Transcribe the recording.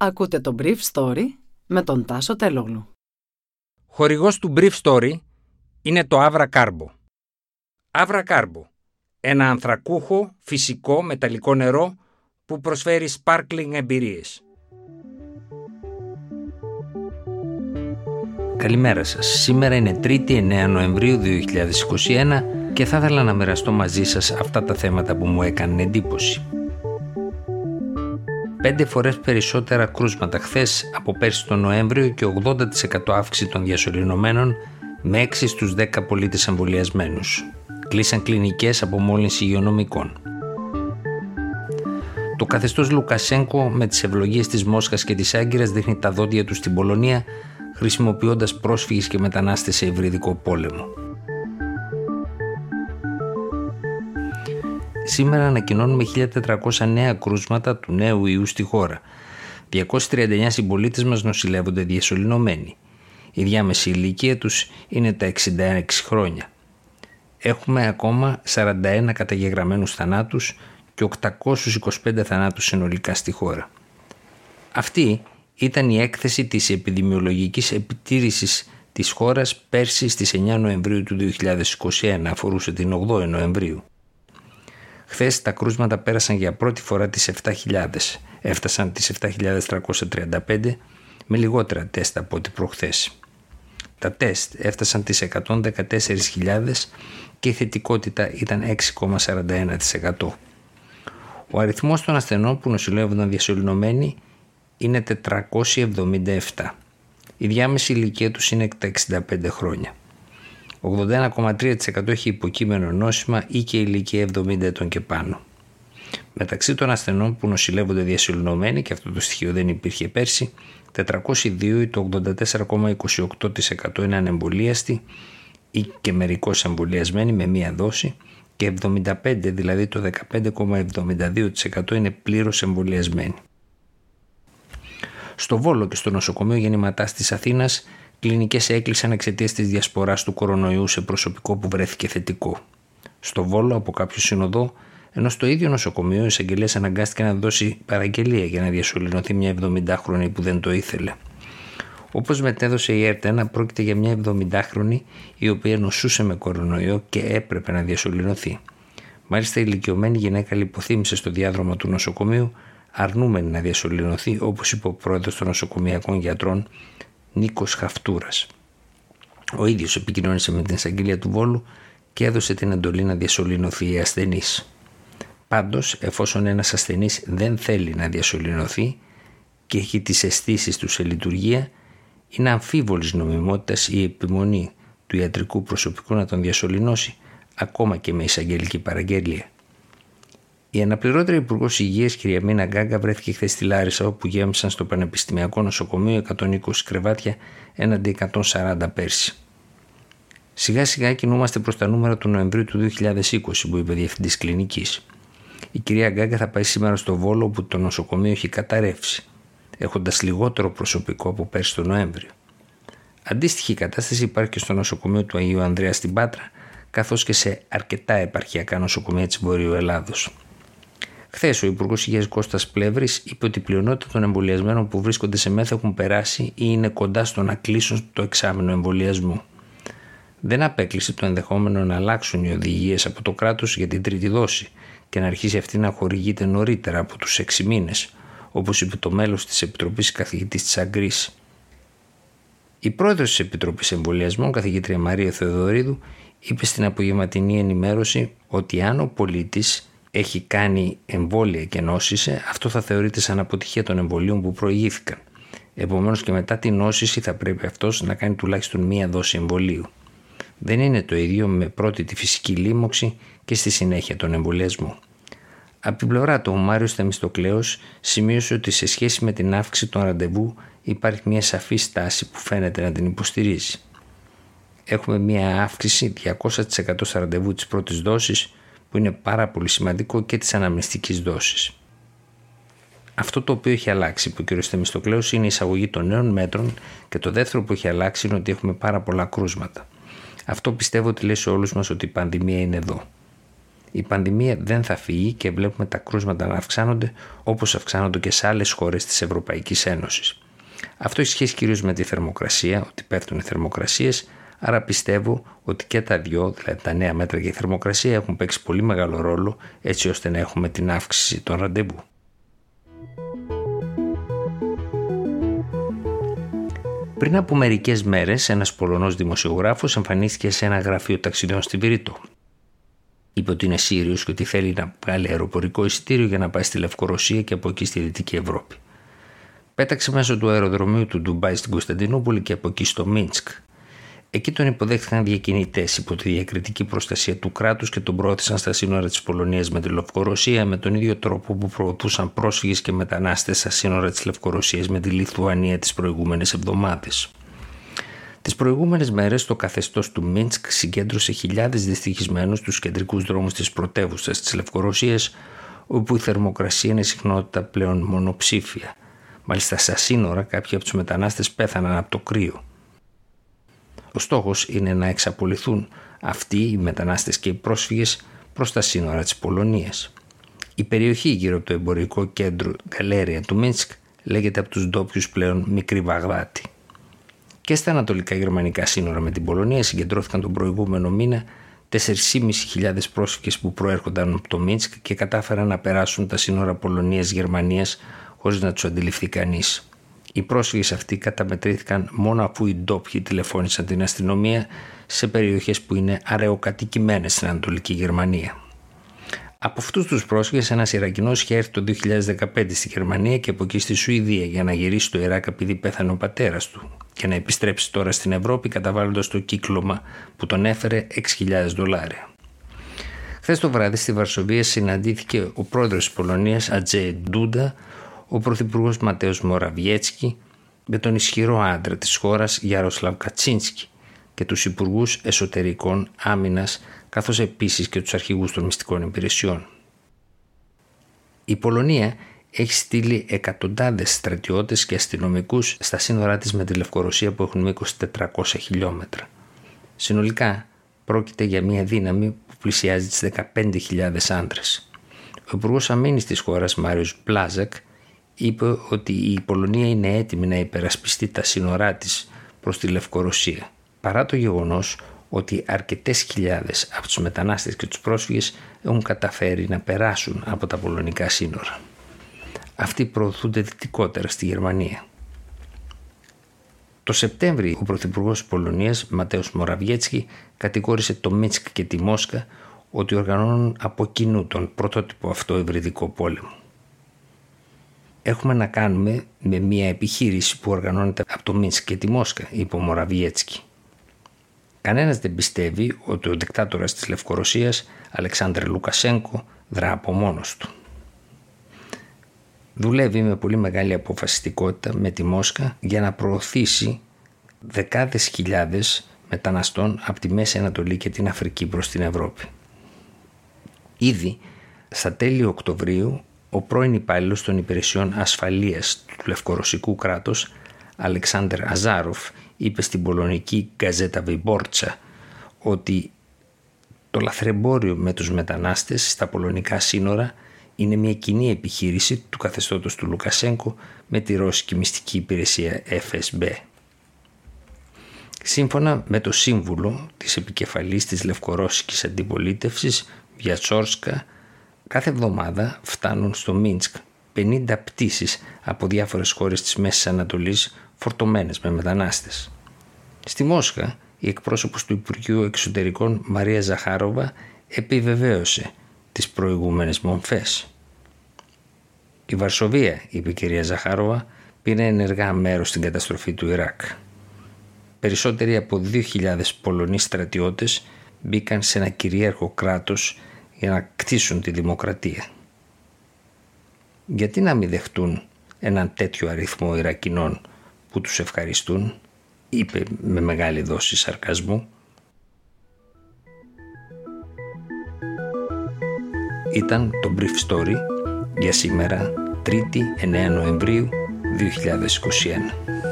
Ακούτε το Brief Story με τον Τάσο Τελόγλου. Χορηγός του Brief Story είναι το Avra Carbo. Avra Carbo, ένα ανθρακούχο, φυσικό, μεταλλικό νερό που προσφέρει sparkling εμπειρίες. Καλημέρα σας. Σήμερα είναι 3η 9 Νοεμβρίου 2021 και θα ήθελα να μοιραστώ μαζί σας αυτά τα θέματα που μου έκανε εντύπωση πέντε φορές περισσότερα κρούσματα χθες από πέρσι τον Νοέμβριο και 80% αύξηση των διασωληνωμένων με 6 στους 10 πολίτες εμβολιασμένους. Κλείσαν κλινικές από μόλυνση υγειονομικών. Το καθεστώς Λουκασέγκο με τις ευλογίες της Μόσχας και της Άγκυρας δείχνει τα δόντια του στην Πολωνία χρησιμοποιώντας πρόσφυγες και μετανάστες σε ευρυδικό πόλεμο. Σήμερα ανακοινώνουμε 1.400 νέα κρούσματα του νέου ιού στη χώρα. 239 συμπολίτες μας νοσηλεύονται διασωληνωμένοι. Η διάμεση ηλικία τους είναι τα 66 χρόνια. Έχουμε ακόμα 41 καταγεγραμμένους θανάτους και 825 θανάτους συνολικά στη χώρα. Αυτή ήταν η έκθεση της επιδημιολογικής επιτήρησης της χώρας πέρσι στις 9 Νοεμβρίου του 2021, αφορούσε την 8 Νοεμβρίου. Χθες τα κρούσματα πέρασαν για πρώτη φορά τις 7.000. Έφτασαν τις 7.335 με λιγότερα τεστ από ό,τι προχθές. Τα τεστ έφτασαν τις 114.000 και η θετικότητα ήταν 6,41%. Ο αριθμός των ασθενών που νοσηλεύονταν διασωληνωμένοι είναι 477. Η διάμεση ηλικία τους είναι τα 65 χρόνια. 81,3% έχει υποκείμενο νόσημα ή και ηλικία 70 ετών και πάνω. Μεταξύ των ασθενών που νοσηλεύονται διασυλληνωμένοι, και αυτό το στοιχείο δεν υπήρχε πέρσι, 402 ή το 84,28% είναι ανεμβολίαστοι ή και μερικώς εμβολιασμένοι με μία δόση και 75 δηλαδή το 15,72% είναι πλήρως εμβολιασμένοι. Στο Βόλο και στο νοσοκομείο γεννηματάς της Αθήνας κλινικές έκλεισαν εξαιτίας της διασποράς του κορονοϊού σε προσωπικό που βρέθηκε θετικό. Στο Βόλο, από κάποιο συνοδό, ενώ στο ίδιο νοσοκομείο, ο εισαγγελέα αναγκάστηκε να δώσει παραγγελία για να διασωληνωθεί μια 70χρονη που δεν το ήθελε. Όπως μετέδωσε η ΕΡΤ1, πρόκειται για μια 70χρονη η οποία νοσούσε με κορονοϊό και έπρεπε να διασωληνωθεί. Μάλιστα, η ηλικιωμένη γυναίκα λιποθύμησε στο διάδρομο του νοσοκομείου, αρνούμενη να διασωληνωθεί, όπως είπε ο πρόεδρος των νοσοκομιακών γιατρών, Νίκος Χαυτούρας. Ο ίδιος επικοινώνησε με την εισαγγελία του Βόλου και έδωσε την εντολή να διασωληνωθεί η ασθενής. Πάντως, εφόσον ένας ασθενής δεν θέλει να διασωληνωθεί και έχει τις αισθήσεις του σε λειτουργία, είναι αμφίβολης νομιμότητας η επιμονή του ιατρικού προσωπικού να τον διασωληνώσει, ακόμα και με εισαγγελική παραγγελία. Η αναπληρώτρια Υπουργός Υγείας, κυρία Μίνα Γκάγκα, βρέθηκε χθες στη Λάρισα, όπου γέμισαν στο Πανεπιστημιακό Νοσοκομείο 120 κρεβάτια έναντι 140 πέρσι. Σιγά σιγά κινούμαστε προς τα νούμερα του Νοεμβρίου του 2020, που είπε διευθυντής κλινικής. Η κυρία Γκάγκα θα πάει σήμερα στο Βόλο, όπου το νοσοκομείο έχει καταρρεύσει, έχοντας λιγότερο προσωπικό από πέρσι τον Νοέμβριο. Αντίστοιχη κατάσταση υπάρχει και στο νοσοκομείο του Αγίου Ανδρέα στην Πάτρα, καθώς και σε αρκετά επαρχιακά νοσοκομεία της Βορείου Ελλάδος. Χθες ο Υπουργός Υγείας Κώστας Πλεύρης είπε ότι η πλειονότητα των εμβολιασμένων που βρίσκονται σε μέθα έχουν περάσει ή είναι κοντά στο να κλείσουν το εξάμεινο εμβολιασμού. Δεν απέκλεισε το ενδεχόμενο να αλλάξουν οι οδηγίες από το κράτος για την τρίτη δόση και να αρχίσει αυτή να χορηγείται νωρίτερα από τους 6 μήνες, όπως είπε το μέλος της Επιτροπής καθηγητής της Αγκρής. Η πρόεδρος της Επιτροπής Εμβολιασμών, καθηγήτρια Μαρία Θεοδωρίδου, είπε στην απογευματινή ενημέρωση ότι αν ο πολίτης έχει κάνει εμβόλια και νόσησε, αυτό θα θεωρείται σαν αποτυχία των εμβολίων που προηγήθηκαν. Επομένως και μετά την νόσηση θα πρέπει αυτός να κάνει τουλάχιστον μία δόση εμβολίου. Δεν είναι το ίδιο με πρώτη τη φυσική λίμωξη και στη συνέχεια τον εμβολιασμό. Από την πλευρά του, ο Μάριος Θεμιστοκλέος σημείωσε ότι σε σχέση με την αύξηση των ραντεβού υπάρχει μια σαφή στάση που φαίνεται να την υποστηρίζει. Έχουμε μια αύξηση 200% στα ραντεβού της πρώτης δόσης που είναι πάρα πολύ σημαντικό και της αναμνηστικής δόσης. Αυτό το οποίο έχει αλλάξει, που ο κ. Θεμιστοκλέος, είναι η εισαγωγή των νέων μέτρων και το δεύτερο που έχει αλλάξει είναι ότι έχουμε πάρα πολλά κρούσματα. Αυτό πιστεύω ότι λέει σε όλους μας ότι η πανδημία είναι εδώ. Η πανδημία δεν θα φύγει και βλέπουμε τα κρούσματα να αυξάνονται όπως αυξάνονται και σε άλλες χώρες της Ευρωπαϊκής Ένωσης. Αυτό έχει σχέση κυρίως με τη θερμοκρασία, ότι πέφτουν οι θερμοκρασίες, άρα πιστεύω ότι και τα δυο, δηλαδή τα νέα μέτρα για η θερμοκρασία έχουν παίξει πολύ μεγάλο ρόλο έτσι ώστε να έχουμε την αύξηση των ραντεβού. Πριν από μερικές μέρες, ένας Πολωνός δημοσιογράφος εμφανίστηκε σε ένα γραφείο ταξιδιών στην Πυρήτο. Είπε ότι είναι Σύριος και ότι θέλει να βγάλει αεροπορικό εισιτήριο για να πάει στη Λευκορωσία και από εκεί στη Δυτική Ευρώπη. Πέταξε μέσω του αεροδρομίου του Ντουμπάι στην Κωνσταντινούπολη και από εκεί στο Μίνσκ. Εκεί τον υποδέχτηκαν διακινητές υπό τη διακριτική προστασία του κράτους και τον πρόθεσαν στα σύνορα της Πολωνίας με τη Λευκορωσία με τον ίδιο τρόπο που προωθούσαν πρόσφυγες και μετανάστες στα σύνορα της Λευκορωσίας με τη Λιθουανία τις προηγούμενες εβδομάδες. Τις προηγούμενες μέρες το καθεστώς του Μίνσκ συγκέντρωσε χιλιάδες δυστυχισμένους στους κεντρικούς δρόμους της πρωτεύουσας της Λευκορωσίας, όπου η θερμοκρασία είναι συχνότητα πλέον μονοψήφια. Μάλιστα στα σύνορα κάποιοι από τους μετανάστες πέθαναν από το κρύο. Ο στόχος είναι να εξαπολυθούν αυτοί οι μετανάστες και οι πρόσφυγες προς τα σύνορα της Πολωνίας. Η περιοχή γύρω από το εμπορικό κέντρο Γκαλέρια του Μίνσκ λέγεται από τους ντόπιους πλέον Μικρή Βαγδάτη. Και στα ανατολικά γερμανικά σύνορα με την Πολωνία συγκεντρώθηκαν τον προηγούμενο μήνα 4.500 πρόσφυγες που προέρχονταν από το Μίνσκ και κατάφεραν να περάσουν τα σύνορα Πολωνίας-Γερμανίας χωρίς να τους αντιληφθεί κανείς. Οι πρόσφυγες αυτοί καταμετρήθηκαν μόνο αφού οι ντόπιοι τηλεφώνησαν την αστυνομία σε περιοχές που είναι αραιοκατοικημένες στην Ανατολική Γερμανία. Από αυτούς τους πρόσφυγες, ένας Ιρακινός είχε έρθει το 2015 στη Γερμανία και από εκεί στη Σουηδία για να γυρίσει στο Ιράκ επειδή πέθανε ο πατέρας του και να επιστρέψει τώρα στην Ευρώπη καταβάλλοντας το κύκλωμα που τον έφερε 6.000 δολάρια. Χθες το βράδυ στη Βαρσοβία συναντήθηκε ο πρόεδρος της Πολωνίας, Ατζέ Ντούντα, ο Πρωθυπουργός Ματέος Μοραβιέτσκι με τον ισχυρό άντρα της χώρας Γιάροσλαβ Κατσίνσκι και τους Υπουργούς Εσωτερικών Άμυνας καθώς επίσης και τους αρχηγούς των μυστικών υπηρεσιών. Η Πολωνία έχει στείλει εκατοντάδες στρατιώτες και αστυνομικούς στα σύνορά της με τη Λευκορωσία που έχουν μήκος 400 χιλιόμετρα. Συνολικά πρόκειται για μια δύναμη που πλησιάζει τις 15.000 άντρες. Ο Υπουργός Αμήνης της χώρας Μάριος Μπλάζεκ είπε ότι η Πολωνία είναι έτοιμη να υπερασπιστεί τα σύνορά της προς τη Λευκορωσία παρά το γεγονός ότι αρκετές χιλιάδες από τους μετανάστες και τους πρόσφυγες έχουν καταφέρει να περάσουν από τα πολωνικά σύνορα. Αυτοί προωθούνται δυτικότερα στη Γερμανία. Το Σεπτέμβρη ο Πρωθυπουργός της Πολωνίας Ματέος Μοραβιέτσκι κατηγόρησε το Μίτσκ και τη Μόσκα ότι οργανώνουν από κοινού τον πρωτότυπο αυτό ευρυδικό πόλεμο έχουμε να κάνουμε με μια επιχείρηση που οργανώνεται από το Μίνσκ και τη Μόσκα, είπε ο Μοραβιέτσκι. Κανένας δεν πιστεύει ότι ο δικτάτορας της Λευκορωσίας, Αλεξάνδρ Λουκασέγκο, δρά από μόνος του. Δουλεύει με πολύ μεγάλη αποφασιστικότητα με τη Μόσκα για να προωθήσει δεκάδες χιλιάδες μεταναστών από τη Μέση Ανατολή και την Αφρική προς την Ευρώπη. Ήδη στα τέλη Οκτωβρίου ο πρώην υπάλληλος των υπηρεσιών ασφαλείας του λευκορωσικού κράτους Αλεξάνδρ Αζάροφ είπε στην πολωνική γκαζέτα Βιμπόρτσα ότι το λαθρεμπόριο με τους μετανάστες στα πολωνικά σύνορα είναι μια κοινή επιχείρηση του καθεστώτος του Λουκασέγκο με τη ρώσικη μυστική υπηρεσία FSB. Σύμφωνα με το σύμβουλο της επικεφαλής της λευκορώσικης αντιπολίτευσης Βιατσόρσκα Κάθε εβδομάδα φτάνουν στο Μίνσκ 50 πτήσεις από διάφορες χώρες της Μέσης Ανατολής φορτωμένες με μετανάστες. Στη Μόσχα, η εκπρόσωπος του Υπουργείου Εξωτερικών Μαρία Ζαχάροβα επιβεβαίωσε τις προηγούμενες μομφές. Η Βαρσοβία, είπε η κυρία Ζαχάροβα, πήρε ενεργά μέρος στην καταστροφή του Ιράκ. Περισσότεροι από 2.000 Πολωνοί στρατιώτες μπήκαν σε ένα κυρίαρχο κράτος για να κτίσουν τη δημοκρατία. Γιατί να μην δεχτούν έναν τέτοιο αριθμό Ιρακινών που τους ευχαριστούν, είπε με μεγάλη δόση σαρκασμού. Ήταν το Brief Story για σήμερα 3η 9 Νοεμβρίου 2021.